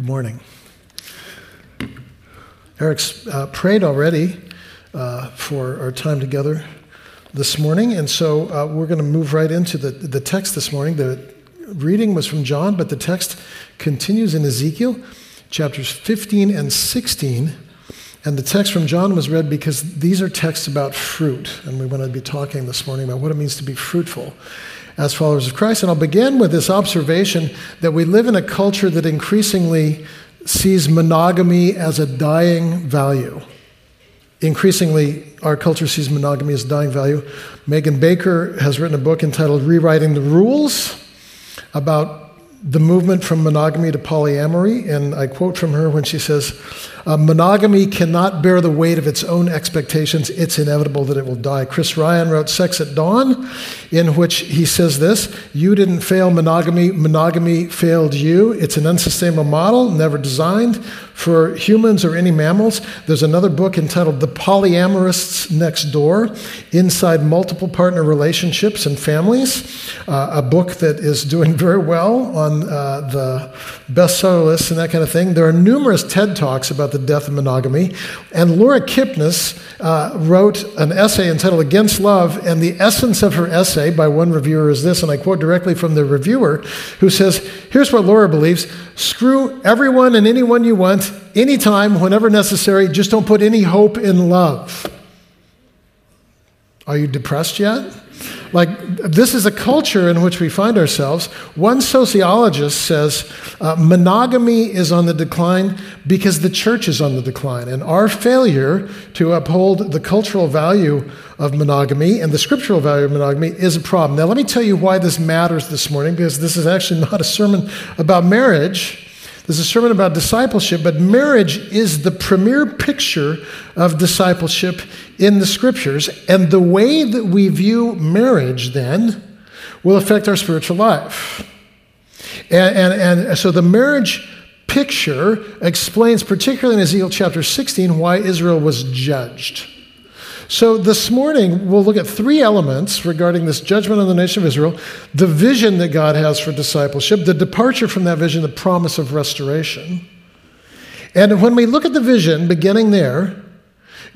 Good morning. Eric's uh, prayed already uh, for our time together this morning, and so uh, we're going to move right into the, the text this morning. The reading was from John, but the text continues in Ezekiel, chapters 15 and 16. And the text from John was read because these are texts about fruit, and we want to be talking this morning about what it means to be fruitful as followers of Christ. And I'll begin with this observation that we live in a culture that increasingly sees monogamy as a dying value. Increasingly, our culture sees monogamy as a dying value. Megan Baker has written a book entitled Rewriting the Rules about the movement from monogamy to polyamory. And I quote from her when she says, uh, Monogamy cannot bear the weight of its own expectations. It's inevitable that it will die. Chris Ryan wrote Sex at Dawn, in which he says this You didn't fail monogamy, monogamy failed you. It's an unsustainable model, never designed for humans or any mammals. There's another book entitled The Polyamorists Next Door Inside Multiple Partner Relationships and Families, uh, a book that is doing very well on uh, the bestseller lists and that kind of thing. There are numerous TED Talks about the death of monogamy. And Laura Kipnis uh, wrote an essay entitled Against Love, and the essence of her essay by one reviewer is this, and I quote directly from the reviewer, who says, Here's what Laura believes screw everyone and anyone you want, anytime, whenever necessary, just don't put any hope in love. Are you depressed yet? Like, this is a culture in which we find ourselves. One sociologist says uh, monogamy is on the decline because the church is on the decline. And our failure to uphold the cultural value of monogamy and the scriptural value of monogamy is a problem. Now, let me tell you why this matters this morning, because this is actually not a sermon about marriage. This is a sermon about discipleship, but marriage is the premier picture of discipleship in the scriptures. And the way that we view marriage then will affect our spiritual life. And, and, and so the marriage picture explains, particularly in Ezekiel chapter 16, why Israel was judged. So this morning, we'll look at three elements regarding this judgment on the nation of Israel the vision that God has for discipleship, the departure from that vision, the promise of restoration. And when we look at the vision beginning there,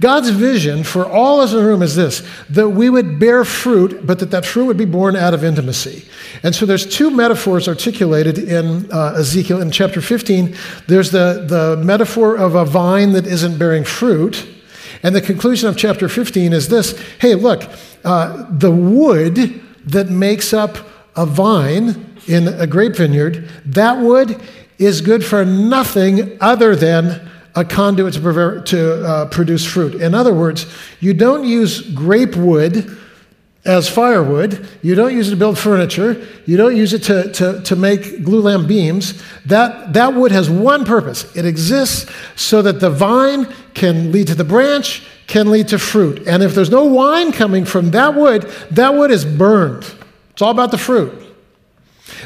God's vision for all of us in the room is this that we would bear fruit, but that that fruit would be born out of intimacy. And so there's two metaphors articulated in uh, Ezekiel in chapter 15. There's the, the metaphor of a vine that isn't bearing fruit. And the conclusion of chapter 15 is this hey, look, uh, the wood that makes up a vine in a grape vineyard, that wood is good for nothing other than a conduit to, to uh, produce fruit. In other words, you don't use grape wood as firewood. You don't use it to build furniture. You don't use it to, to, to make glulam beams. That, that wood has one purpose it exists so that the vine can lead to the branch, can lead to fruit. And if there's no wine coming from that wood, that wood is burned. It's all about the fruit.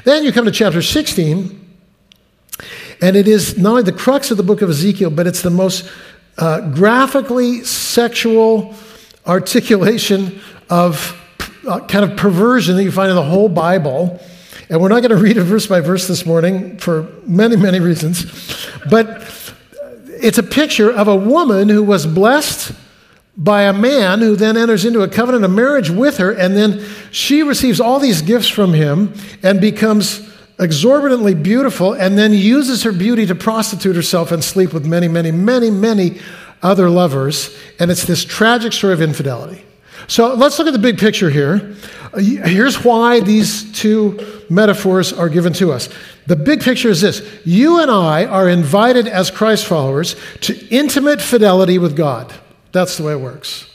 Then you come to chapter 16, and it is not only the crux of the book of Ezekiel, but it's the most uh, graphically sexual articulation of kind of perversion that you find in the whole Bible. And we're not going to read it verse by verse this morning for many, many reasons. But it's a picture of a woman who was blessed by a man who then enters into a covenant of marriage with her, and then she receives all these gifts from him and becomes exorbitantly beautiful, and then uses her beauty to prostitute herself and sleep with many, many, many, many other lovers. And it's this tragic story of infidelity. So let's look at the big picture here. Here's why these two metaphors are given to us. The big picture is this you and I are invited as Christ followers to intimate fidelity with God. That's the way it works.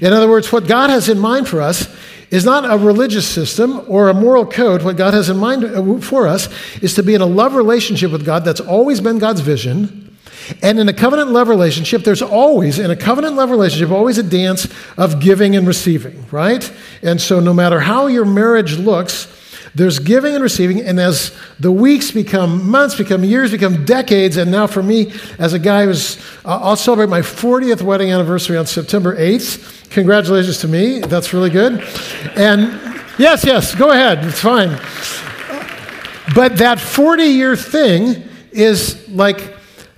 In other words, what God has in mind for us is not a religious system or a moral code. What God has in mind uh, for us is to be in a love relationship with God. That's always been God's vision. And in a covenant love relationship, there's always, in a covenant love relationship, always a dance of giving and receiving, right? And so no matter how your marriage looks, there's giving and receiving, and as the weeks become months, become years, become decades, and now for me, as a guy who's, uh, I'll celebrate my 40th wedding anniversary on September 8th. Congratulations to me. That's really good. And yes, yes, go ahead. It's fine. But that 40 year thing is like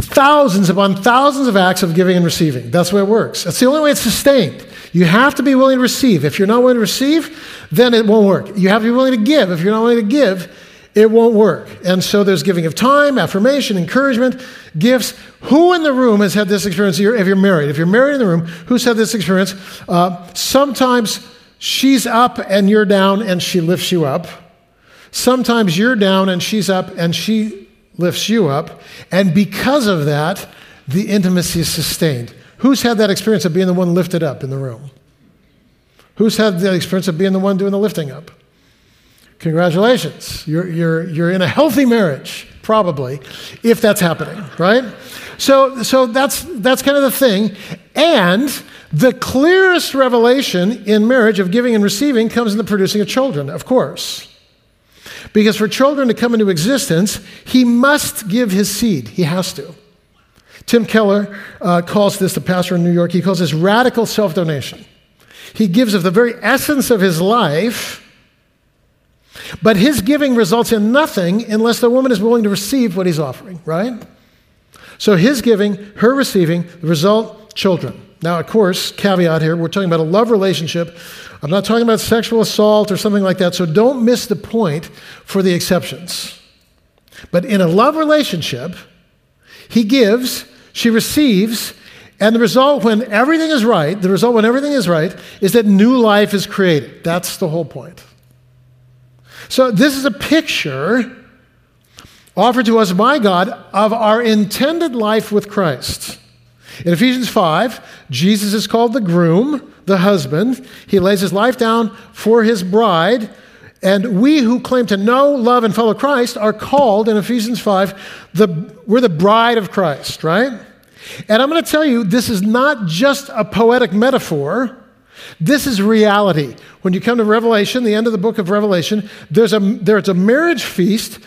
thousands upon thousands of acts of giving and receiving. That's the way it works. That's the only way it's sustained. You have to be willing to receive. If you're not willing to receive, then it won't work. You have to be willing to give. If you're not willing to give, it won't work. And so there's giving of time, affirmation, encouragement, gifts. Who in the room has had this experience? If you're married, if you're married in the room, who's had this experience? Uh, sometimes she's up and you're down and she lifts you up. Sometimes you're down and she's up and she lifts you up. And because of that, the intimacy is sustained. Who's had that experience of being the one lifted up in the room? Who's had that experience of being the one doing the lifting up? Congratulations. You're, you're, you're in a healthy marriage, probably, if that's happening, right? So, so that's, that's kind of the thing. And the clearest revelation in marriage of giving and receiving comes in the producing of children, of course. Because for children to come into existence, he must give his seed. He has to. Tim Keller uh, calls this, the pastor in New York, he calls this radical self donation. He gives of the very essence of his life, but his giving results in nothing unless the woman is willing to receive what he's offering, right? So his giving, her receiving, the result, children. Now, of course, caveat here, we're talking about a love relationship. I'm not talking about sexual assault or something like that, so don't miss the point for the exceptions. But in a love relationship, he gives, she receives, and the result, when everything is right, the result, when everything is right, is that new life is created. That's the whole point. So, this is a picture offered to us by God of our intended life with Christ. In Ephesians 5, Jesus is called the groom, the husband. He lays his life down for his bride. And we who claim to know, love, and follow Christ are called in Ephesians 5, the, we're the bride of Christ, right? And I'm going to tell you, this is not just a poetic metaphor. This is reality. When you come to Revelation, the end of the book of Revelation, there's a, there's a marriage feast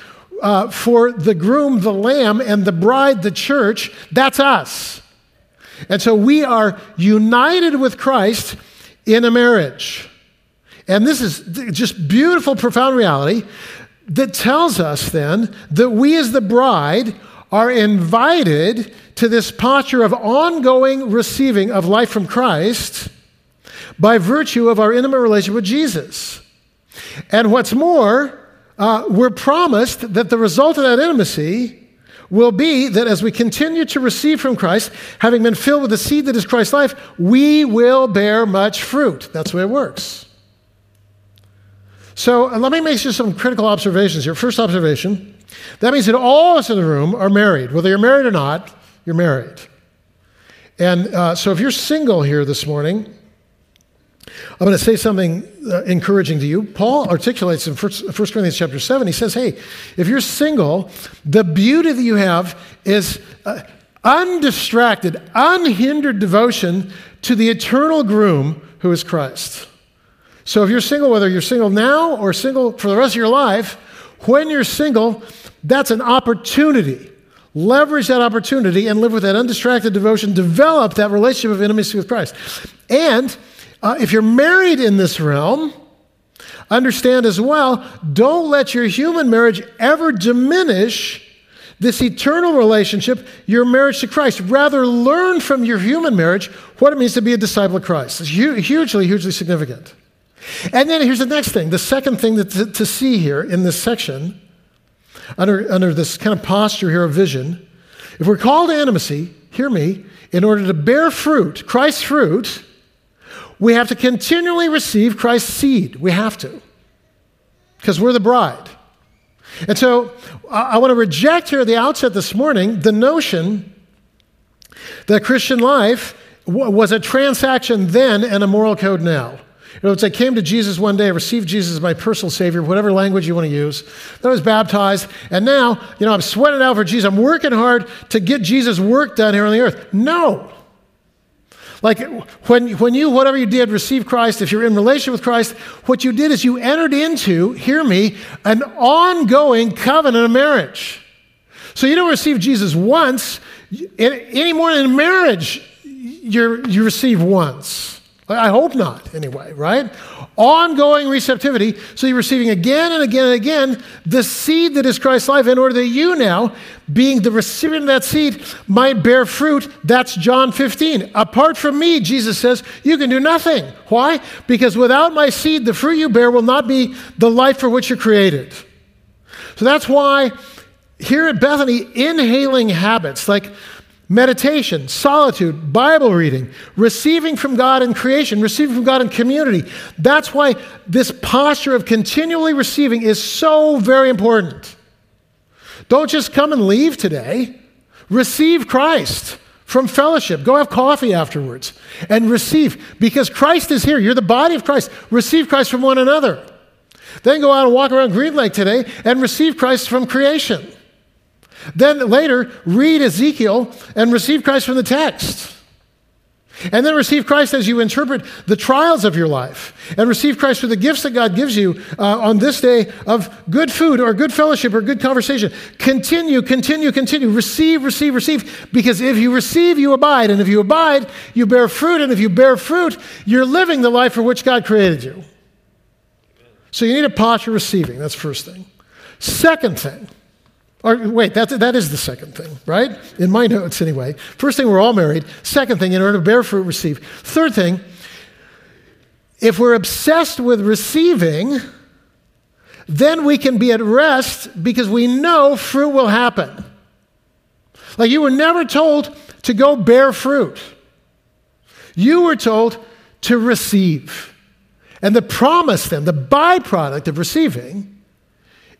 uh, for the groom, the lamb, and the bride, the church. That's us. And so we are united with Christ in a marriage. And this is just beautiful, profound reality that tells us then that we as the bride are invited to this posture of ongoing receiving of life from Christ by virtue of our intimate relationship with Jesus. And what's more, uh, we're promised that the result of that intimacy will be that as we continue to receive from Christ, having been filled with the seed that is Christ's life, we will bear much fruit. That's the way it works. So let me make just some critical observations here. First observation that means that all of us in the room are married. Whether you're married or not, you're married. And uh, so if you're single here this morning, I'm going to say something uh, encouraging to you. Paul articulates in 1 Corinthians chapter 7, he says, Hey, if you're single, the beauty that you have is uh, undistracted, unhindered devotion to the eternal groom who is Christ. So if you're single, whether you're single now or single for the rest of your life, when you're single, that's an opportunity. Leverage that opportunity and live with that undistracted devotion. Develop that relationship of intimacy with Christ. And uh, if you're married in this realm, understand as well, don't let your human marriage ever diminish this eternal relationship, your marriage to Christ. Rather, learn from your human marriage what it means to be a disciple of Christ. It's hu- hugely, hugely significant. And then here's the next thing the second thing that to, to see here in this section, under, under this kind of posture here of vision, if we're called to intimacy, hear me, in order to bear fruit, Christ's fruit, we have to continually receive Christ's seed. We have to, because we're the bride. And so I, want to reject here at the outset this morning the notion that Christian life was a transaction then and a moral code now. In other words, I came to Jesus one day, received Jesus as my personal Savior, whatever language you want to use. Then I was baptized, and now, you know, I'm sweating out for Jesus. I'm working hard to get Jesus' work done here on the earth. No. Like when, when you, whatever you did, receive Christ, if you're in relation with Christ, what you did is you entered into, hear me, an ongoing covenant of marriage. So you don't receive Jesus once, any more in marriage, you you receive once. I hope not, anyway, right? Ongoing receptivity. So you're receiving again and again and again the seed that is Christ's life in order that you now, being the recipient of that seed, might bear fruit. That's John 15. Apart from me, Jesus says, you can do nothing. Why? Because without my seed, the fruit you bear will not be the life for which you're created. So that's why here at Bethany, inhaling habits like meditation, solitude, Bible reading, receiving from God in creation, receiving from God in community. That's why this posture of continually receiving is so very important. Don't just come and leave today. Receive Christ from fellowship. Go have coffee afterwards and receive because Christ is here. You're the body of Christ. Receive Christ from one another. Then go out and walk around Green Lake today and receive Christ from creation. Then later, read Ezekiel and receive Christ from the text. And then receive Christ as you interpret the trials of your life. And receive Christ for the gifts that God gives you uh, on this day of good food or good fellowship or good conversation. Continue, continue, continue. Receive, receive, receive. Because if you receive, you abide. And if you abide, you bear fruit. And if you bear fruit, you're living the life for which God created you. So you need a posture receiving. That's first thing. Second thing, or wait, that, that is the second thing, right? In my notes, anyway. First thing, we're all married. Second thing, in order to bear fruit, receive. Third thing, if we're obsessed with receiving, then we can be at rest because we know fruit will happen. Like you were never told to go bear fruit, you were told to receive. And the promise, then, the byproduct of receiving,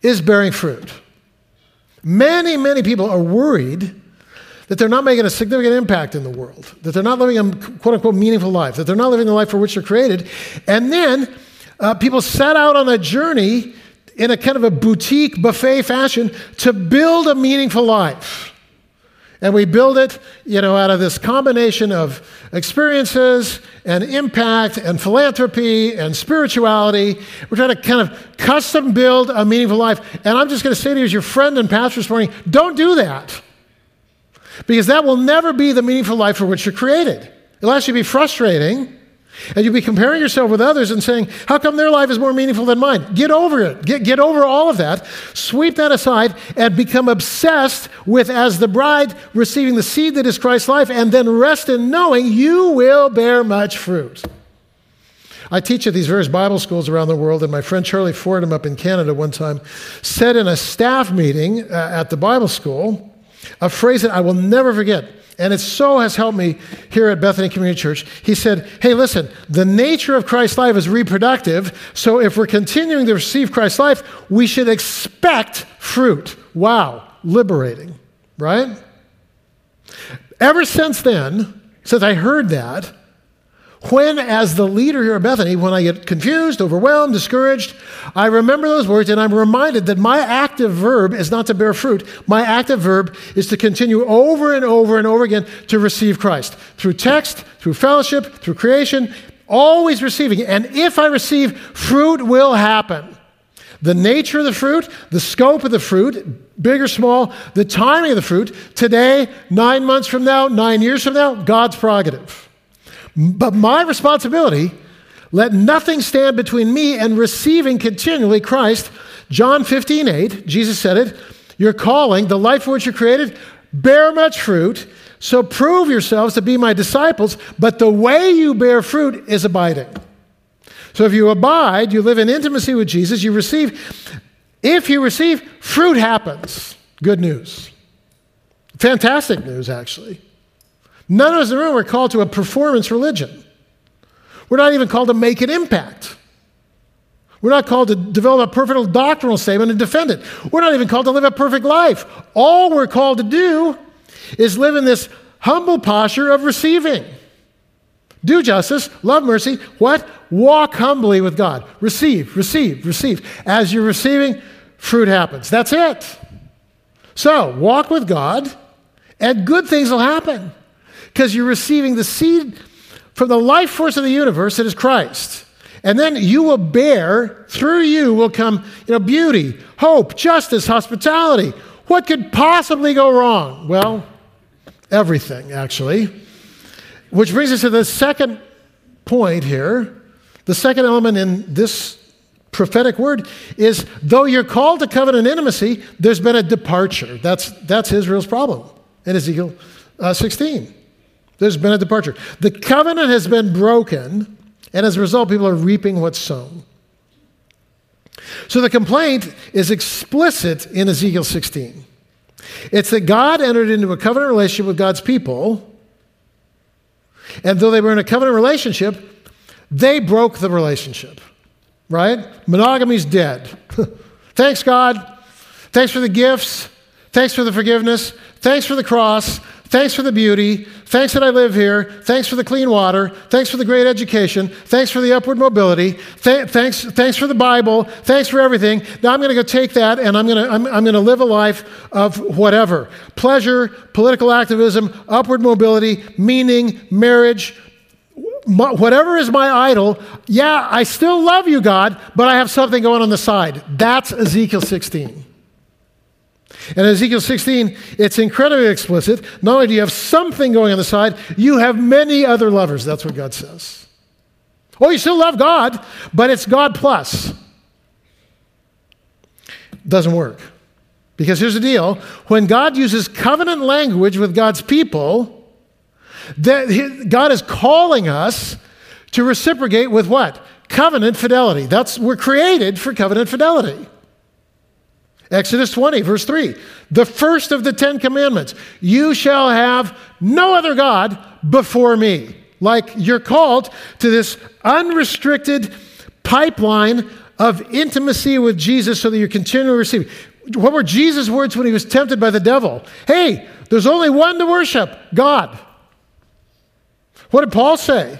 is bearing fruit. Many, many people are worried that they're not making a significant impact in the world, that they're not living a quote unquote meaningful life, that they're not living the life for which they're created. And then uh, people set out on a journey in a kind of a boutique buffet fashion to build a meaningful life. And we build it, you know, out of this combination of experiences and impact and philanthropy and spirituality. We're trying to kind of custom build a meaningful life. And I'm just going to say to you, as your friend and pastor this morning, don't do that. Because that will never be the meaningful life for which you're created. It'll actually be frustrating and you'll be comparing yourself with others and saying, How come their life is more meaningful than mine? Get over it. Get, get over all of that. Sweep that aside and become obsessed with, as the bride, receiving the seed that is Christ's life, and then rest in knowing you will bear much fruit. I teach at these various Bible schools around the world, and my friend Charlie Fordham up in Canada one time said in a staff meeting uh, at the Bible school a phrase that I will never forget and it so has helped me here at Bethany Community Church. He said, Hey, listen, the nature of Christ's life is reproductive, so if we're continuing to receive Christ's life, we should expect fruit. Wow, liberating, right? Ever since then, since I heard that, when, as the leader here at Bethany, when I get confused, overwhelmed, discouraged, I remember those words and I'm reminded that my active verb is not to bear fruit. My active verb is to continue over and over and over again to receive Christ through text, through fellowship, through creation, always receiving. And if I receive, fruit will happen. The nature of the fruit, the scope of the fruit, big or small, the timing of the fruit, today, nine months from now, nine years from now, God's prerogative. But my responsibility, let nothing stand between me and receiving continually Christ. John 15, 8, Jesus said it. Your calling, the life for which you're created, bear much fruit. So prove yourselves to be my disciples. But the way you bear fruit is abiding. So if you abide, you live in intimacy with Jesus, you receive. If you receive, fruit happens. Good news. Fantastic news, actually. None of us in the room are called to a performance religion. We're not even called to make an impact. We're not called to develop a perfect doctrinal statement and defend it. We're not even called to live a perfect life. All we're called to do is live in this humble posture of receiving. Do justice, love mercy. What? Walk humbly with God. Receive, receive, receive. As you're receiving, fruit happens. That's it. So, walk with God, and good things will happen because you're receiving the seed from the life force of the universe that is Christ. And then you will bear, through you will come you know, beauty, hope, justice, hospitality. What could possibly go wrong? Well, everything, actually. Which brings us to the second point here, the second element in this prophetic word is though you're called to covenant intimacy, there's been a departure. That's, that's Israel's problem in Ezekiel uh, 16. There's been a departure. The covenant has been broken, and as a result, people are reaping what's sown. So the complaint is explicit in Ezekiel 16. It's that God entered into a covenant relationship with God's people, and though they were in a covenant relationship, they broke the relationship, right? Monogamy's dead. Thanks, God. Thanks for the gifts. Thanks for the forgiveness. Thanks for the cross. Thanks for the beauty. Thanks that I live here. Thanks for the clean water. Thanks for the great education. Thanks for the upward mobility. Th- thanks, thanks for the Bible. Thanks for everything. Now I'm going to go take that and I'm going to, I'm, I'm going to live a life of whatever pleasure, political activism, upward mobility, meaning, marriage, whatever is my idol, yeah, I still love you, God, but I have something going on the side. That's Ezekiel 16. And in Ezekiel 16, it's incredibly explicit. Not only do you have something going on the side, you have many other lovers. That's what God says. Oh, you still love God, but it's God plus. Doesn't work. Because here's the deal when God uses covenant language with God's people, that God is calling us to reciprocate with what? Covenant fidelity. That's we're created for covenant fidelity. Exodus 20, verse 3. The first of the Ten Commandments You shall have no other God before me. Like you're called to this unrestricted pipeline of intimacy with Jesus so that you're continually receiving. What were Jesus' words when he was tempted by the devil? Hey, there's only one to worship God. What did Paul say?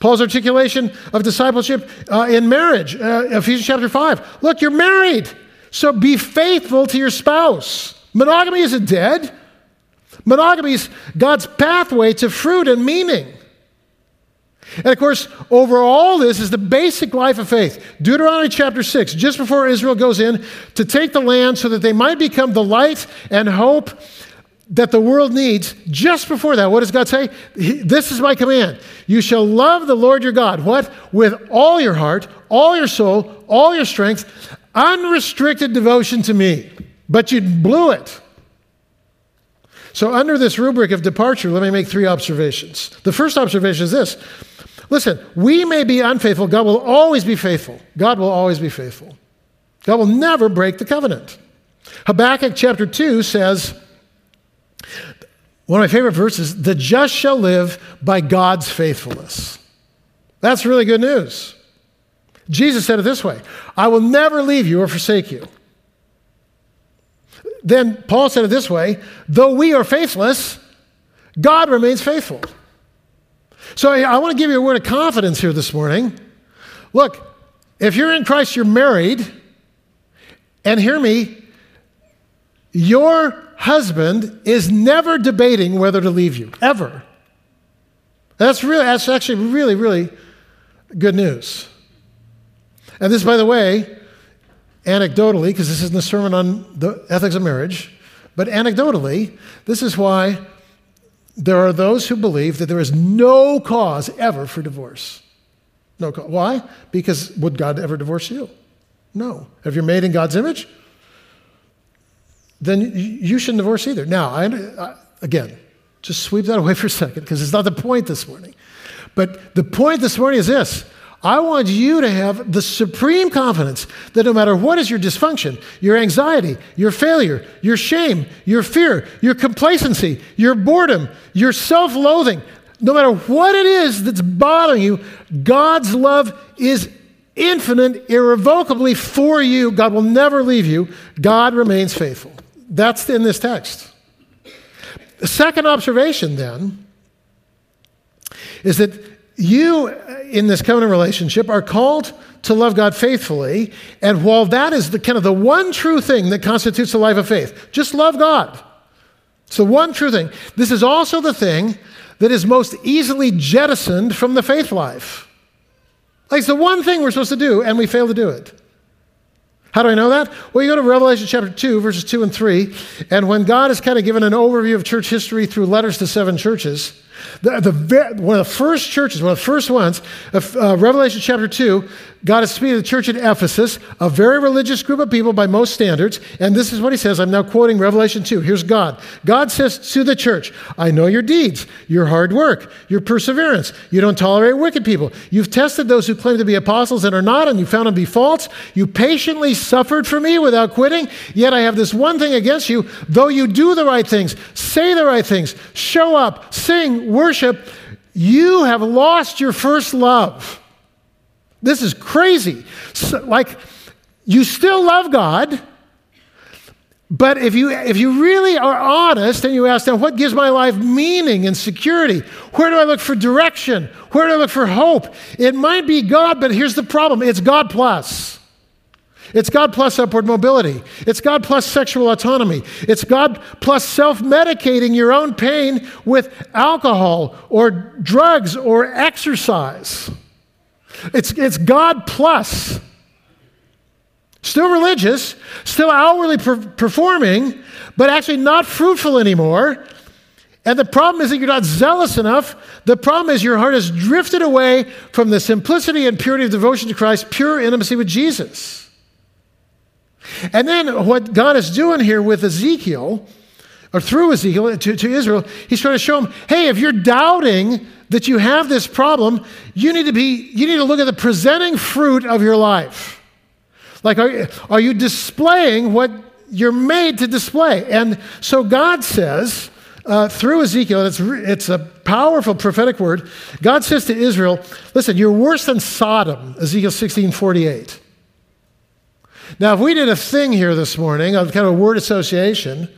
Paul's articulation of discipleship uh, in marriage, uh, Ephesians chapter 5. Look, you're married. So be faithful to your spouse. Monogamy isn't dead. Monogamy is God's pathway to fruit and meaning. And of course, over all this is the basic life of faith. Deuteronomy chapter 6, just before Israel goes in to take the land so that they might become the light and hope that the world needs. Just before that, what does God say? This is my command. You shall love the Lord your God. What? With all your heart, all your soul, all your strength, unrestricted devotion to me, but you blew it. So, under this rubric of departure, let me make three observations. The first observation is this listen, we may be unfaithful, God will always be faithful. God will always be faithful. God will never break the covenant. Habakkuk chapter 2 says, one of my favorite verses, the just shall live by God's faithfulness. That's really good news. Jesus said it this way I will never leave you or forsake you. Then Paul said it this way though we are faithless, God remains faithful. So I want to give you a word of confidence here this morning. Look, if you're in Christ, you're married, and hear me, your husband is never debating whether to leave you, ever. That's really that's actually really, really good news. And this, by the way, anecdotally, because this isn't a sermon on the ethics of marriage, but anecdotally, this is why there are those who believe that there is no cause ever for divorce. No cause. Why? Because would God ever divorce you? No. If you're made in God's image, then you shouldn't divorce either. Now, I, again, just sweep that away for a second because it's not the point this morning. But the point this morning is this I want you to have the supreme confidence that no matter what is your dysfunction, your anxiety, your failure, your shame, your fear, your complacency, your boredom, your self loathing, no matter what it is that's bothering you, God's love is infinite, irrevocably for you. God will never leave you. God remains faithful. That's in this text. The second observation, then, is that you uh, in this covenant relationship are called to love God faithfully. And while that is the kind of the one true thing that constitutes the life of faith, just love God. It's the one true thing. This is also the thing that is most easily jettisoned from the faith life. Like it's the one thing we're supposed to do, and we fail to do it. How do I know that? Well, you go to Revelation chapter 2, verses 2 and 3, and when God has kind of given an overview of church history through letters to seven churches, The, the, one of the first churches, one of the first ones, uh, Revelation chapter 2, God is speaking to the church at Ephesus, a very religious group of people by most standards. And this is what he says. I'm now quoting Revelation 2. Here's God. God says to the church, I know your deeds, your hard work, your perseverance. You don't tolerate wicked people. You've tested those who claim to be apostles and are not, and you found them to be false. You patiently suffered for me without quitting. Yet I have this one thing against you. Though you do the right things, say the right things, show up, sing, worship, you have lost your first love. This is crazy. So, like, you still love God, but if you, if you really are honest and you ask them, what gives my life meaning and security? Where do I look for direction? Where do I look for hope? It might be God, but here's the problem it's God plus. It's God plus upward mobility. It's God plus sexual autonomy. It's God plus self medicating your own pain with alcohol or drugs or exercise. It's, it's God plus. Still religious, still outwardly per- performing, but actually not fruitful anymore. And the problem isn't you're not zealous enough. The problem is your heart has drifted away from the simplicity and purity of devotion to Christ, pure intimacy with Jesus. And then what God is doing here with Ezekiel, or through Ezekiel to, to Israel, he's trying to show them hey, if you're doubting that you have this problem, you need to be, you need to look at the presenting fruit of your life. Like, are, are you displaying what you're made to display? And so God says, uh, through Ezekiel, it's, it's a powerful prophetic word. God says to Israel, listen, you're worse than Sodom, Ezekiel 16 48. Now, if we did a thing here this morning, a kind of word association,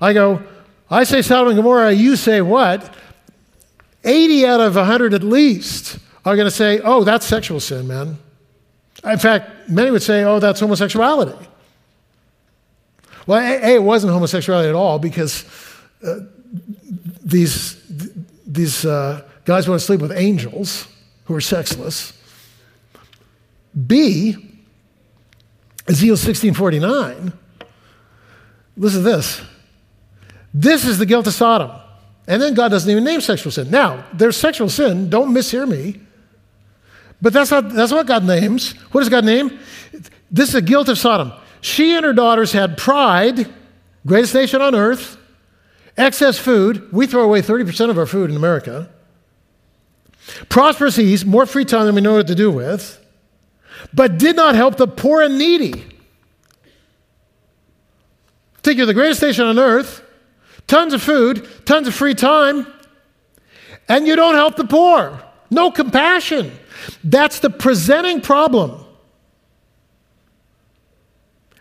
I go, I say Sodom and Gomorrah, you say what? 80 out of 100 at least are going to say, oh, that's sexual sin, man. In fact, many would say, oh, that's homosexuality. Well, A, it wasn't homosexuality at all because uh, these, these uh, guys want to sleep with angels who are sexless. B, Ezekiel 1649, listen to this. This is the guilt of Sodom. And then God doesn't even name sexual sin. Now, there's sexual sin, don't mishear me. But that's not that's what God names. What does God name? This is the guilt of Sodom. She and her daughters had pride, greatest nation on earth, excess food. We throw away 30% of our food in America. Prosperous ease, more free time than we know what to do with, but did not help the poor and needy. Think you're the greatest nation on earth, tons of food, tons of free time, and you don't help the poor. No compassion. That's the presenting problem.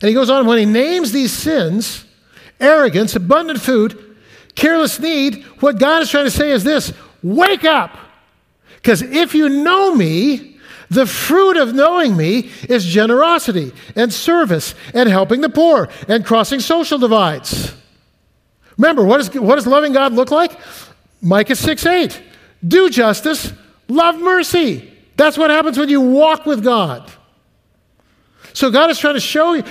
And he goes on when he names these sins arrogance, abundant food, careless need what God is trying to say is this wake up. Because if you know me, the fruit of knowing me is generosity and service and helping the poor and crossing social divides. Remember, what, is, what does loving God look like? Micah 6 8. Do justice, love mercy. That's what happens when you walk with God. So God is trying to show you,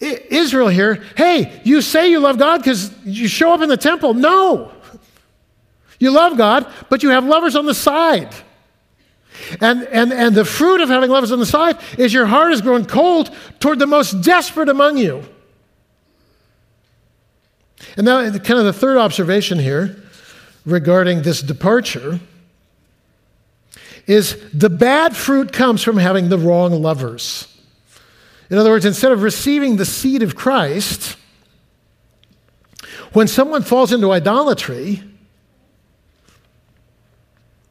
Israel here, hey, you say you love God because you show up in the temple. No. You love God, but you have lovers on the side. And, and, and the fruit of having lovers on the side is your heart has grown cold toward the most desperate among you. And now, kind of the third observation here regarding this departure is the bad fruit comes from having the wrong lovers. In other words, instead of receiving the seed of Christ, when someone falls into idolatry,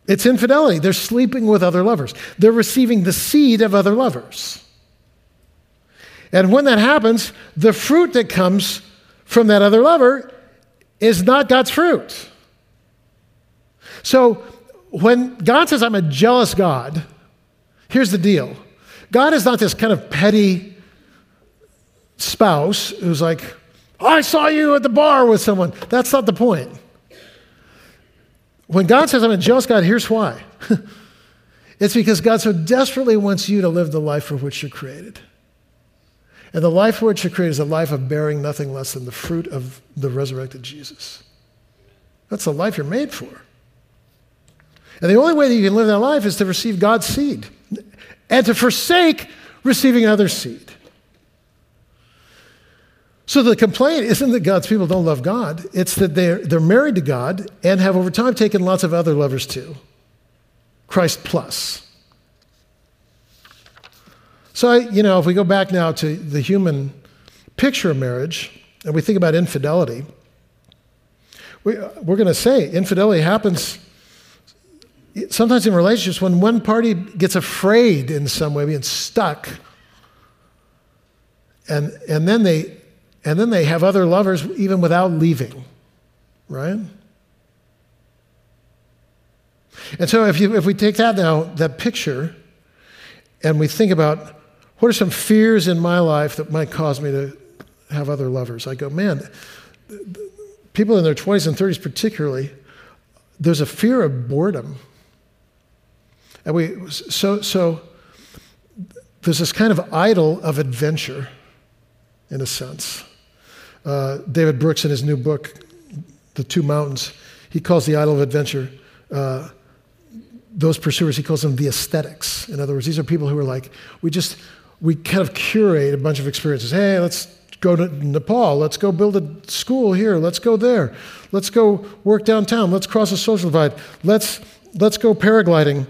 it's infidelity. They're sleeping with other lovers. They're receiving the seed of other lovers. And when that happens, the fruit that comes from that other lover is not God's fruit. So when God says, I'm a jealous God, here's the deal God is not this kind of petty spouse who's like, I saw you at the bar with someone. That's not the point. When God says, I'm a jealous God, here's why. it's because God so desperately wants you to live the life for which you're created. And the life which you're created is a life of bearing nothing less than the fruit of the resurrected Jesus. That's the life you're made for. And the only way that you can live that life is to receive God's seed and to forsake receiving other seed. So the complaint isn't that God's people don't love God, it's that they're, they're married to God and have over time taken lots of other lovers too. Christ plus. So, you know, if we go back now to the human picture of marriage and we think about infidelity, we, we're going to say infidelity happens sometimes in relationships when one party gets afraid in some way, being stuck, and, and, then they, and then they have other lovers even without leaving, right? And so if, you, if we take that now, that picture, and we think about what are some fears in my life that might cause me to have other lovers, I go, man, people in their 20s and 30s particularly, there's a fear of boredom. And we, so, so there's this kind of idol of adventure, in a sense. Uh, David Brooks, in his new book, The Two Mountains, he calls the idol of adventure, uh, those pursuers, he calls them the aesthetics. In other words, these are people who are like, we just, we kind of curate a bunch of experiences. Hey, let's go to Nepal. Let's go build a school here. Let's go there. Let's go work downtown. Let's cross a social divide. Let's, let's go paragliding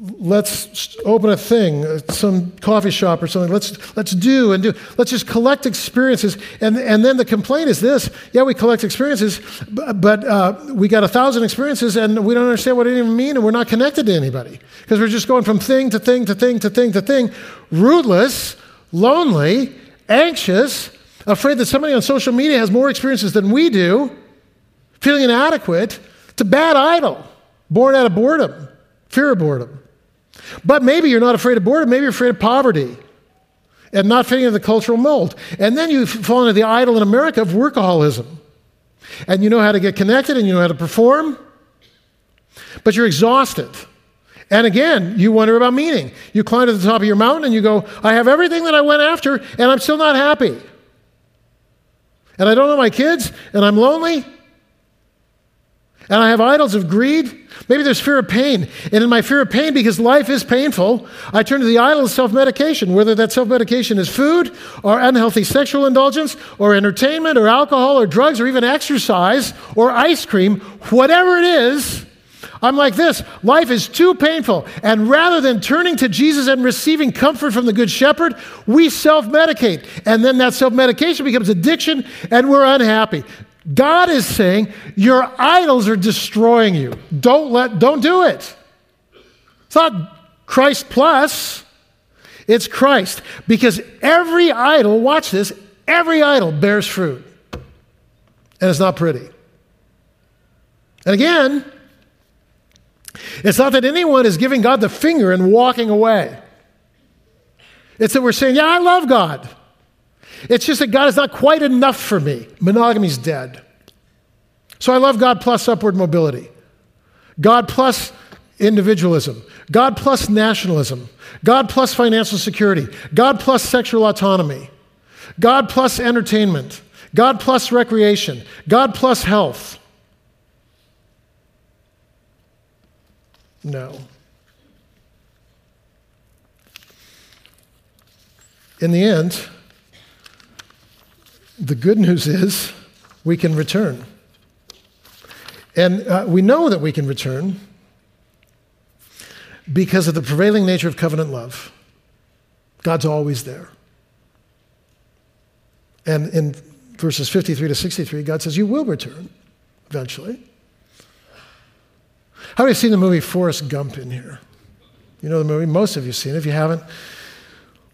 let's open a thing, uh, some coffee shop or something. Let's, let's do and do. Let's just collect experiences. And, and then the complaint is this yeah, we collect experiences, but uh, we got a thousand experiences and we don't understand what it even mean and we're not connected to anybody because we're just going from thing to thing to thing to thing to thing, rootless, lonely, anxious, afraid that somebody on social media has more experiences than we do, feeling inadequate, to bad idol, born out of boredom, fear of boredom. But maybe you're not afraid of boredom, maybe you're afraid of poverty and not fitting into the cultural mold. And then you fall into the idol in America of workaholism. And you know how to get connected and you know how to perform, but you're exhausted. And again, you wonder about meaning. You climb to the top of your mountain and you go, I have everything that I went after, and I'm still not happy. And I don't know my kids, and I'm lonely, and I have idols of greed. Maybe there's fear of pain. And in my fear of pain, because life is painful, I turn to the idol of self medication, whether that self medication is food or unhealthy sexual indulgence or entertainment or alcohol or drugs or even exercise or ice cream, whatever it is. I'm like this life is too painful. And rather than turning to Jesus and receiving comfort from the Good Shepherd, we self medicate. And then that self medication becomes addiction and we're unhappy. God is saying, Your idols are destroying you. Don't, let, don't do it. It's not Christ plus, it's Christ. Because every idol, watch this, every idol bears fruit. And it's not pretty. And again, it's not that anyone is giving God the finger and walking away. It's that we're saying, Yeah, I love God. It's just that God is not quite enough for me. Monogamy's dead. So I love God plus upward mobility, God plus individualism, God plus nationalism, God plus financial security, God plus sexual autonomy, God plus entertainment, God plus recreation, God plus health. No. In the end, the good news is we can return. And uh, we know that we can return because of the prevailing nature of covenant love. God's always there. And in verses 53 to 63, God says, You will return eventually. How many have seen the movie Forrest Gump in here? You know the movie? Most of you have seen it. If you haven't, a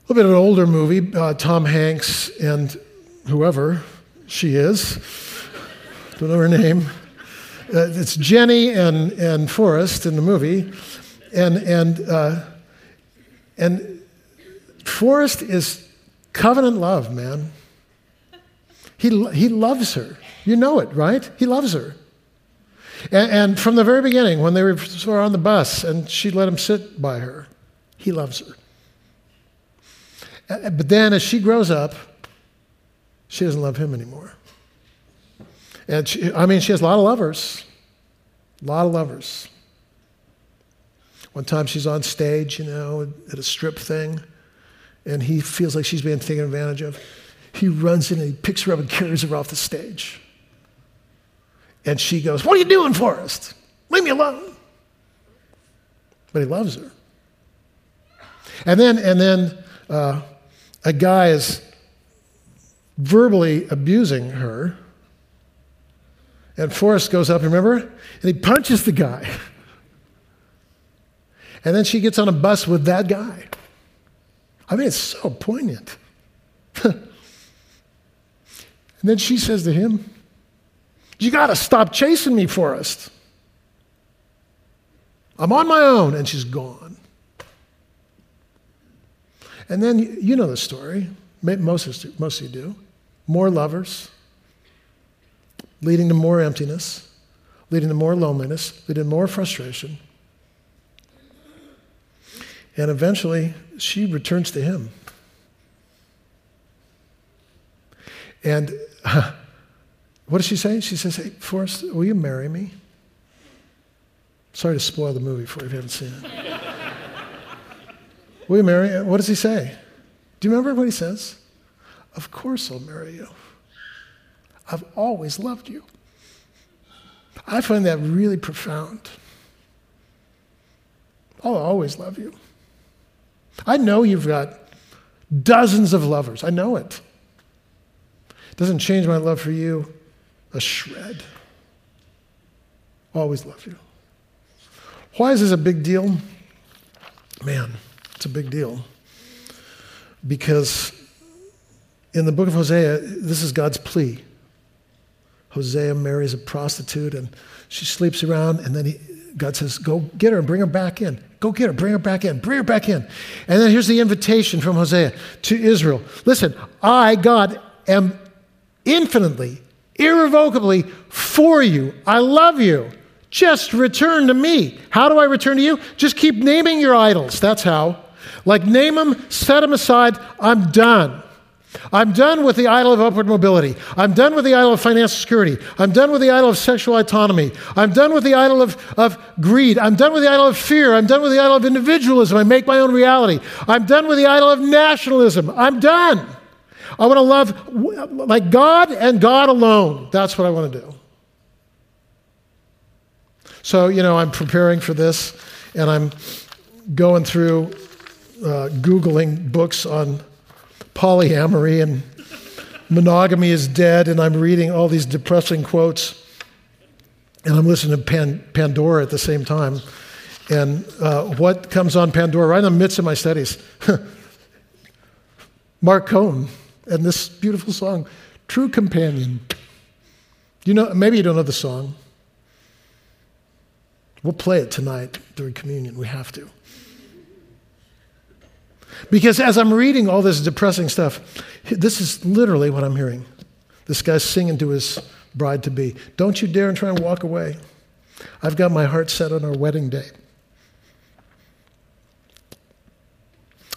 little bit of an older movie, uh, Tom Hanks and whoever she is, don't know her name. Uh, it's Jenny and, and Forrest in the movie. And, and, uh, and Forrest is covenant love, man. He, he loves her. You know it, right? He loves her. And, and from the very beginning, when they were on the bus and she let him sit by her, he loves her. Uh, but then as she grows up, she doesn't love him anymore. And she, I mean, she has a lot of lovers, a lot of lovers. One time she's on stage, you know, at a strip thing, and he feels like she's being taken advantage of. He runs in and he picks her up and carries her off the stage. And she goes, What are you doing, Forrest? Leave me alone. But he loves her. And then, and then uh, a guy is verbally abusing her. And Forrest goes up, remember? And he punches the guy. And then she gets on a bus with that guy. I mean, it's so poignant. and then she says to him, You got to stop chasing me, Forrest. I'm on my own. And she's gone. And then you know the story. Most of, you do. More lovers, leading to more emptiness, leading to more loneliness, leading to more frustration. And eventually, she returns to him. And uh, what does she say? She says, Hey, Forrest, will you marry me? Sorry to spoil the movie for you if you haven't seen it. will you marry? What does he say? Do you remember what he says? Of course I'll marry you. I've always loved you. I find that really profound. I'll always love you. I know you've got dozens of lovers. I know it. It doesn't change my love for you a shred. Always love you. Why is this a big deal? Man, it's a big deal. Because in the book of Hosea, this is God's plea. Hosea marries a prostitute and she sleeps around, and then he, God says, Go get her and bring her back in. Go get her, bring her back in, bring her back in. And then here's the invitation from Hosea to Israel Listen, I, God, am infinitely, irrevocably for you. I love you. Just return to me. How do I return to you? Just keep naming your idols. That's how. Like, name them, set them aside. I'm done. I'm done with the idol of upward mobility. I'm done with the idol of financial security. I'm done with the idol of sexual autonomy. I'm done with the idol of, of greed. I'm done with the idol of fear. I'm done with the idol of individualism. I make my own reality. I'm done with the idol of nationalism. I'm done. I want to love like God and God alone. That's what I want to do. So, you know, I'm preparing for this and I'm going through uh, Googling books on polyamory and monogamy is dead, and I'm reading all these depressing quotes, and I'm listening to Pan- Pandora at the same time. And uh, what comes on Pandora right in the midst of my studies? Marc Cohn and this beautiful song, True Companion. You know, maybe you don't know the song. We'll play it tonight during communion. We have to. Because as I'm reading all this depressing stuff, this is literally what I'm hearing. This guy's singing to his bride to be Don't you dare and try and walk away. I've got my heart set on our wedding day.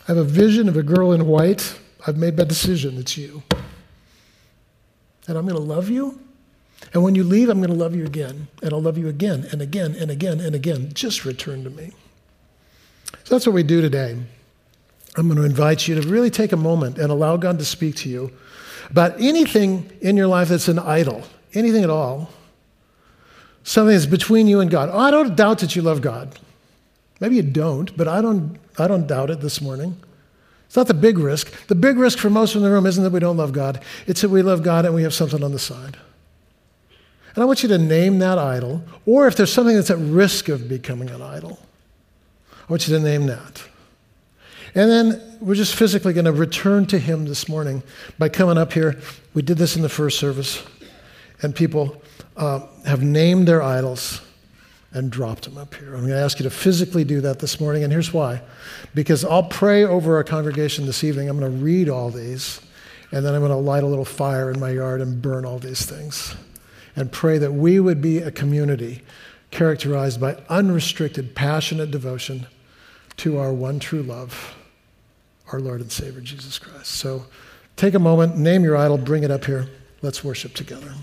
I have a vision of a girl in white. I've made my decision. It's you. And I'm going to love you. And when you leave, I'm going to love you again. And I'll love you again and again and again and again. Just return to me. So that's what we do today. I'm going to invite you to really take a moment and allow God to speak to you about anything in your life that's an idol, anything at all, something that's between you and God. Oh, I don't doubt that you love God. Maybe you don't, but I don't, I don't doubt it this morning. It's not the big risk. The big risk for most in the room isn't that we don't love God, it's that we love God and we have something on the side. And I want you to name that idol, or if there's something that's at risk of becoming an idol, I want you to name that. And then we're just physically going to return to Him this morning by coming up here. We did this in the first service, and people uh, have named their idols and dropped them up here. I'm going to ask you to physically do that this morning, and here's why. Because I'll pray over our congregation this evening. I'm going to read all these, and then I'm going to light a little fire in my yard and burn all these things. And pray that we would be a community characterized by unrestricted, passionate devotion to our one true love our Lord and Savior Jesus Christ. So take a moment, name your idol, bring it up here. Let's worship together.